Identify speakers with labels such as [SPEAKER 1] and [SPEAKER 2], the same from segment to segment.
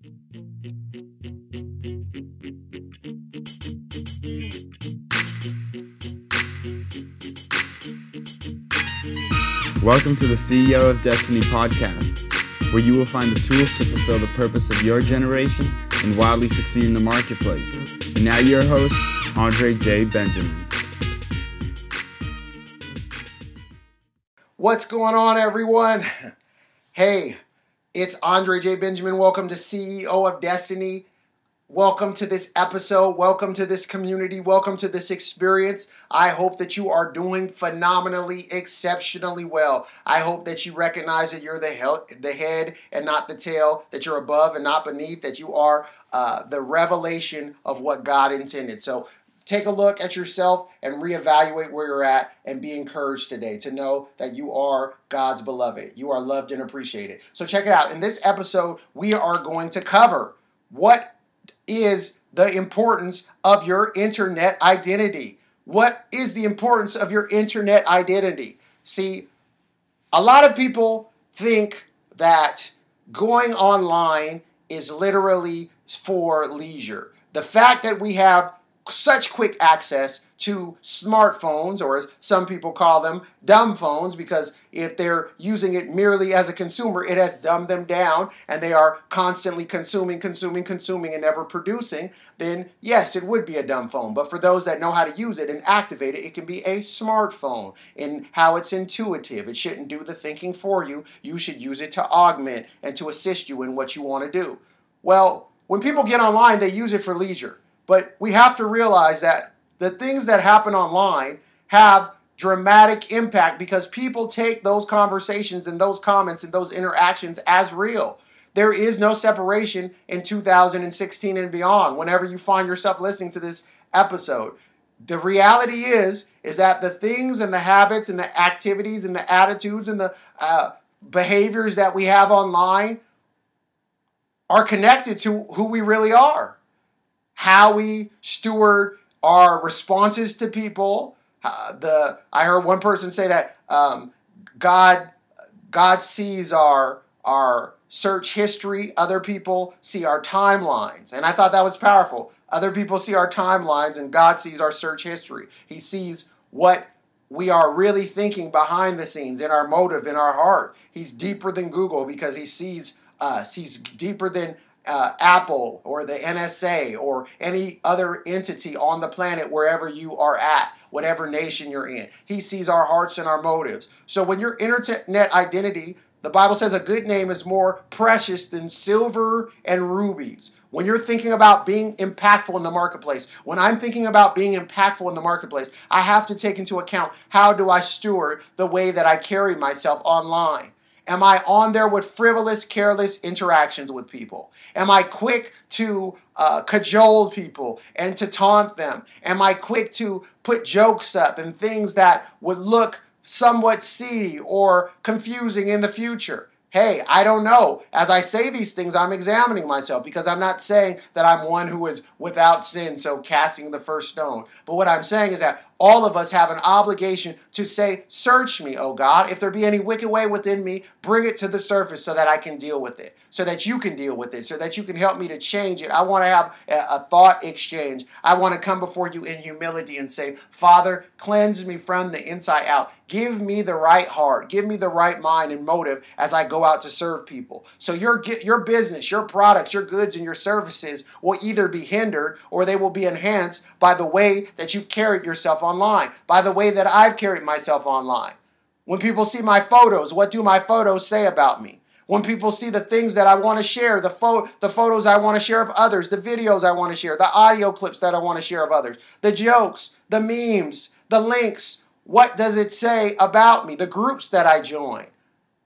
[SPEAKER 1] Welcome to the CEO of Destiny podcast, where you will find the tools to fulfill the purpose of your generation and wildly succeed in the marketplace. And now, your host, Andre J. Benjamin.
[SPEAKER 2] What's going on, everyone? Hey, it's Andre J. Benjamin. Welcome to CEO of Destiny. Welcome to this episode. Welcome to this community. Welcome to this experience. I hope that you are doing phenomenally, exceptionally well. I hope that you recognize that you're the, he- the head and not the tail, that you're above and not beneath, that you are uh, the revelation of what God intended. So take a look at yourself and reevaluate where you're at and be encouraged today to know that you are God's beloved. You are loved and appreciated. So check it out. In this episode, we are going to cover what is the importance of your internet identity. What is the importance of your internet identity? See, a lot of people think that going online is literally for leisure. The fact that we have such quick access to smartphones, or as some people call them, dumb phones, because if they're using it merely as a consumer, it has dumbed them down and they are constantly consuming, consuming, consuming, and never producing, then yes, it would be a dumb phone. But for those that know how to use it and activate it, it can be a smartphone in how it's intuitive. It shouldn't do the thinking for you. You should use it to augment and to assist you in what you want to do. Well, when people get online, they use it for leisure. But we have to realize that the things that happen online have dramatic impact because people take those conversations and those comments and those interactions as real. There is no separation in 2016 and beyond whenever you find yourself listening to this episode. The reality is is that the things and the habits and the activities and the attitudes and the uh, behaviors that we have online are connected to who we really are. How we steward our responses to people. Uh, the I heard one person say that um, God God sees our our search history. Other people see our timelines, and I thought that was powerful. Other people see our timelines, and God sees our search history. He sees what we are really thinking behind the scenes in our motive, in our heart. He's deeper than Google because he sees us. He's deeper than uh, Apple or the NSA or any other entity on the planet wherever you are at, whatever nation you're in. He sees our hearts and our motives. So when your internet identity, the Bible says a good name is more precious than silver and rubies. When you're thinking about being impactful in the marketplace, when I'm thinking about being impactful in the marketplace, I have to take into account how do I steward the way that I carry myself online. Am I on there with frivolous, careless interactions with people? Am I quick to uh, cajole people and to taunt them? Am I quick to put jokes up and things that would look somewhat seedy or confusing in the future? Hey, I don't know. As I say these things, I'm examining myself because I'm not saying that I'm one who is without sin, so casting the first stone. But what I'm saying is that all of us have an obligation to say, Search me, O God. If there be any wicked way within me, bring it to the surface so that I can deal with it, so that you can deal with it, so that you can help me to change it. I want to have a, thought exchange. I want to come before you in humility and say, Father, cleanse me from the inside out. Give me the right heart. Give me the right mind and motive as I go out to serve people. So your your business, your products, your goods and your services will either be hindered or they will be enhanced by the way that you've carried yourself online, by the way that I've carried myself online. When people see my photos, what do my photos say about me? When people see the things that I want to share, the, fo- the photos I want to share of others, the videos I want to share, the audio clips that I want to share of others, the jokes, the memes, the links, what does it say about me? The groups that I join,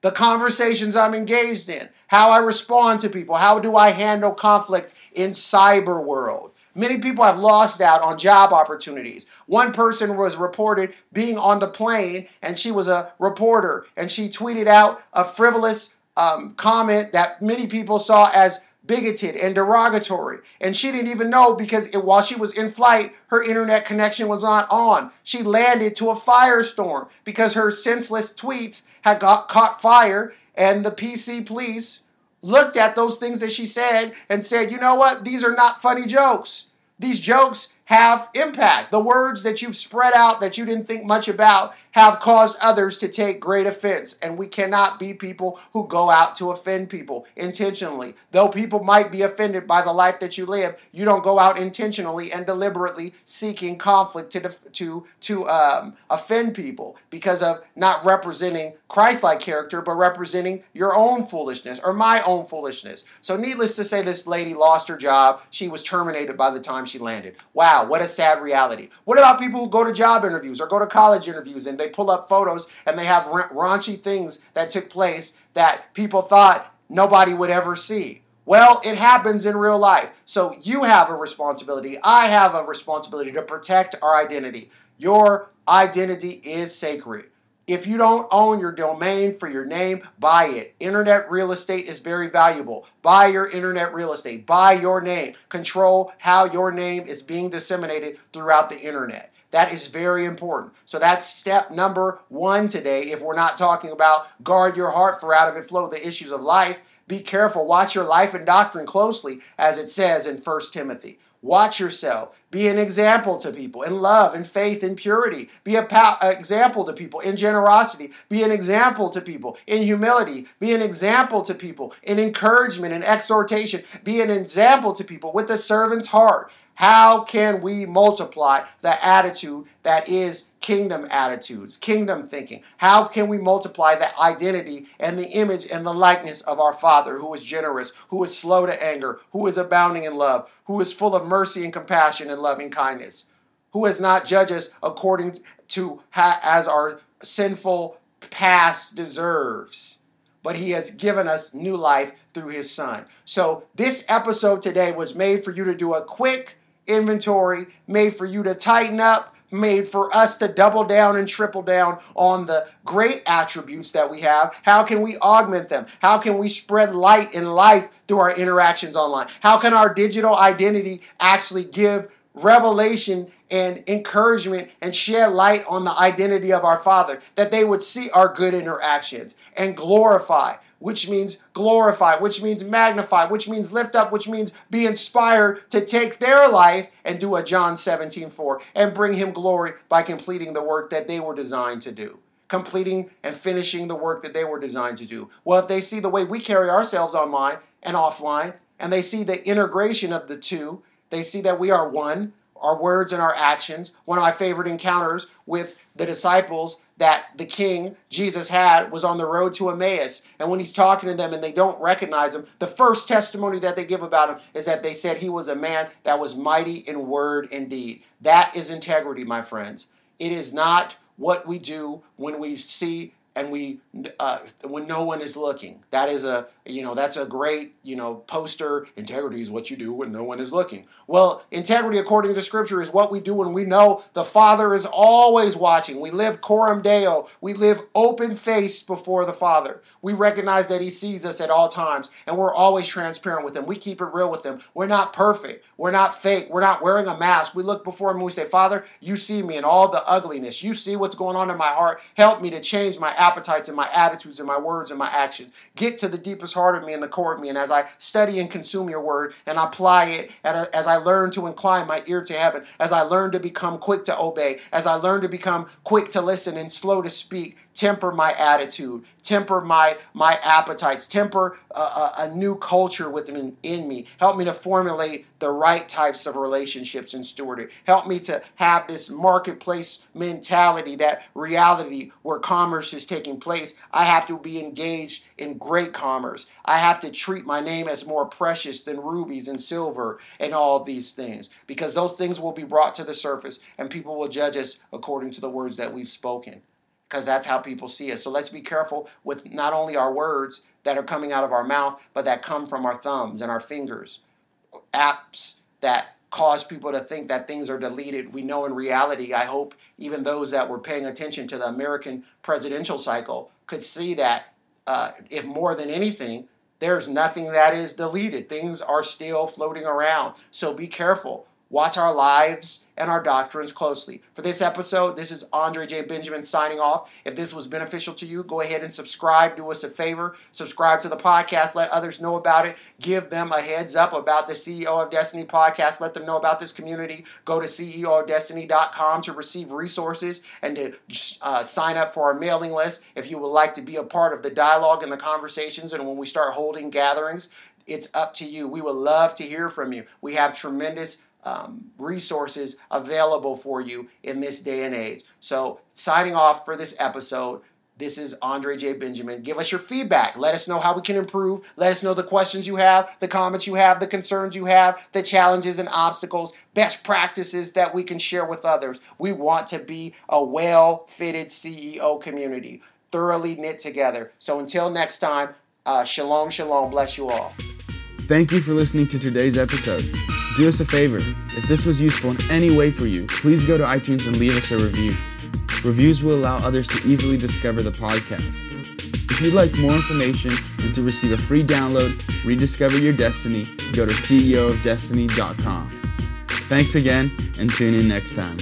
[SPEAKER 2] the conversations I'm engaged in, how I respond to people, how do I handle conflict in cyber world? Many people have lost out on job opportunities. One person was reported being on the plane, and she was a reporter, and she tweeted out a frivolous um, comment that many people saw as bigoted and derogatory. And she didn't even know because it, while she was in flight, her internet connection was not on. She landed to a firestorm because her senseless tweets had got caught fire and the PC police looked at those things that she said and said, you know what? These are not funny jokes. These jokes have impact. The words that you've spread out that you didn't think much about have caused others to take great offense. And we cannot be people who go out to offend people intentionally. Though people might be offended by the life that you live, you don't go out intentionally and deliberately seeking conflict to, to, to um, offend people because of not representing Christ like character, but representing your own foolishness or my own foolishness. So, needless to say, this lady lost her job. She was terminated by the time she landed. Wow, what a sad reality. What about people who go to job interviews or go to college interviews and they pull up photos and they have raunchy things that took place that people thought nobody would ever see. Well, it happens in real life. So you have a responsibility. I have a responsibility to protect our identity. Your identity is sacred. If you don't own your domain for your name, buy it. Internet real estate is very valuable. Buy your internet real estate. Buy your name. Control how your name is being disseminated throughout the internet. That is very important. So that's step number one today. If we're not talking about guard your heart, for out of it flow the issues of life. Be careful. Watch your life and doctrine closely, as it says in 1 Timothy. Watch yourself. Be an example to people in love and faith and purity. Be an pa- example to people in generosity. Be an example to people in humility. Be an example to people in encouragement and exhortation. Be an example to people with a servant's heart. How can we multiply the attitude that is kingdom attitudes, kingdom thinking? How can we multiply the identity and the image and the likeness of our Father who is generous, who is slow to anger, who is abounding in love, who is full of mercy and compassion and loving kindness, who has not judged us according to as our sinful past deserves? but he has given us new life through his son. So, this episode today was made for you to do a quick inventory made for you to tighten up, made for us to double down and triple down on the great attributes that we have. How can we augment them? How can we spread light and life through our interactions online? How can our digital identity actually give revelation and encouragement and shed light on the identity of our Father, that they would see our good interactions and glorify which means glorify, which means magnify, which means lift up, which means be inspired to take their life and do a John 17 4 and bring him glory by completing the work that they were designed to do. Completing and finishing the work that they were designed to do. Well, if they see the way we carry ourselves online and offline, and they see the integration of the two, they see that we are one, our words and our actions. One of my favorite encounters with the disciples that the king Jesus had was on the road to Emmaus. And when he's talking to them and they don't recognize him, the first testimony that they give about him is that they said he was a man that was mighty in word and deed. That is integrity, my friends. It is not what we do when we see and we uh, when no one is looking. That is a you know that's a great you know poster. Integrity is what you do when no one is looking. Well integrity according to scripture is what we do when we know the father is always watching. We live coram deo. We live open faced before the father. We recognize that he sees us at all times and we're always transparent with him. We keep it real with him. We're not perfect. We're not fake. We're not wearing a mask. We look before him and we say father you see me in all the ugliness. You see what's going on in my heart. Help me to change my appetites and my attitudes and my words and my actions get to the deepest heart of me and the core of me. And as I study and consume your word and apply it, and as I learn to incline my ear to heaven, as I learn to become quick to obey, as I learn to become quick to listen and slow to speak, temper my attitude, temper my my appetites, temper a, a, a, new culture within in me. Help me to formulate the right types of relationships and steward it. Help me to have this marketplace mentality, that reality where commerce is taking place. I have to be engaged in great commerce. I have to treat my name as more precious than rubies and silver and all these things because those things will be brought to the surface and people will judge us according to the words that we've spoken because that's how people see us. So let's be careful with not only our words that are coming out of our mouth, but that come from our thumbs and our fingers. Apps that cause people to think that things are deleted. We know in reality, I hope even those that were paying attention to the American presidential cycle could see that uh, if more than anything, there's nothing that is deleted. Things are still floating around. So be careful Watch our lives and our doctrines closely. For this episode, this is Andre J. Benjamin signing off. If this was beneficial to you, go ahead and subscribe. Do us a favor. Subscribe to the podcast. Let others know about it. Give them a heads up about the CEO of Destiny podcast. Let them know about this community. Go to CEOofDestiny.com to receive resources and to uh, sign up for our mailing list if you would like to be a part of the dialogue and the conversations. And when we start holding gatherings, it's up to you. We would love to hear from you. We have tremendous um, resources available for you in this day and age. So, signing off for this episode, this is Andre J. Benjamin. Give us your feedback. Let us know how we can improve. Let us know the questions you have, the comments you have, the concerns you have, the challenges and obstacles, best practices that we can share with others. We want to be a well fitted CEO community, thoroughly knit together. So until next time, uh, shalom, shalom. Bless you all.
[SPEAKER 1] Thank you for listening to today's episode. Do us a favor. If this was useful in any way for you, please go to iTunes and leave us a review. Reviews will allow others to easily discover the podcast. If you'd like more information and to receive a free download, rediscover your destiny, go to CEOofDestiny.com. Thanks again and tune in next time.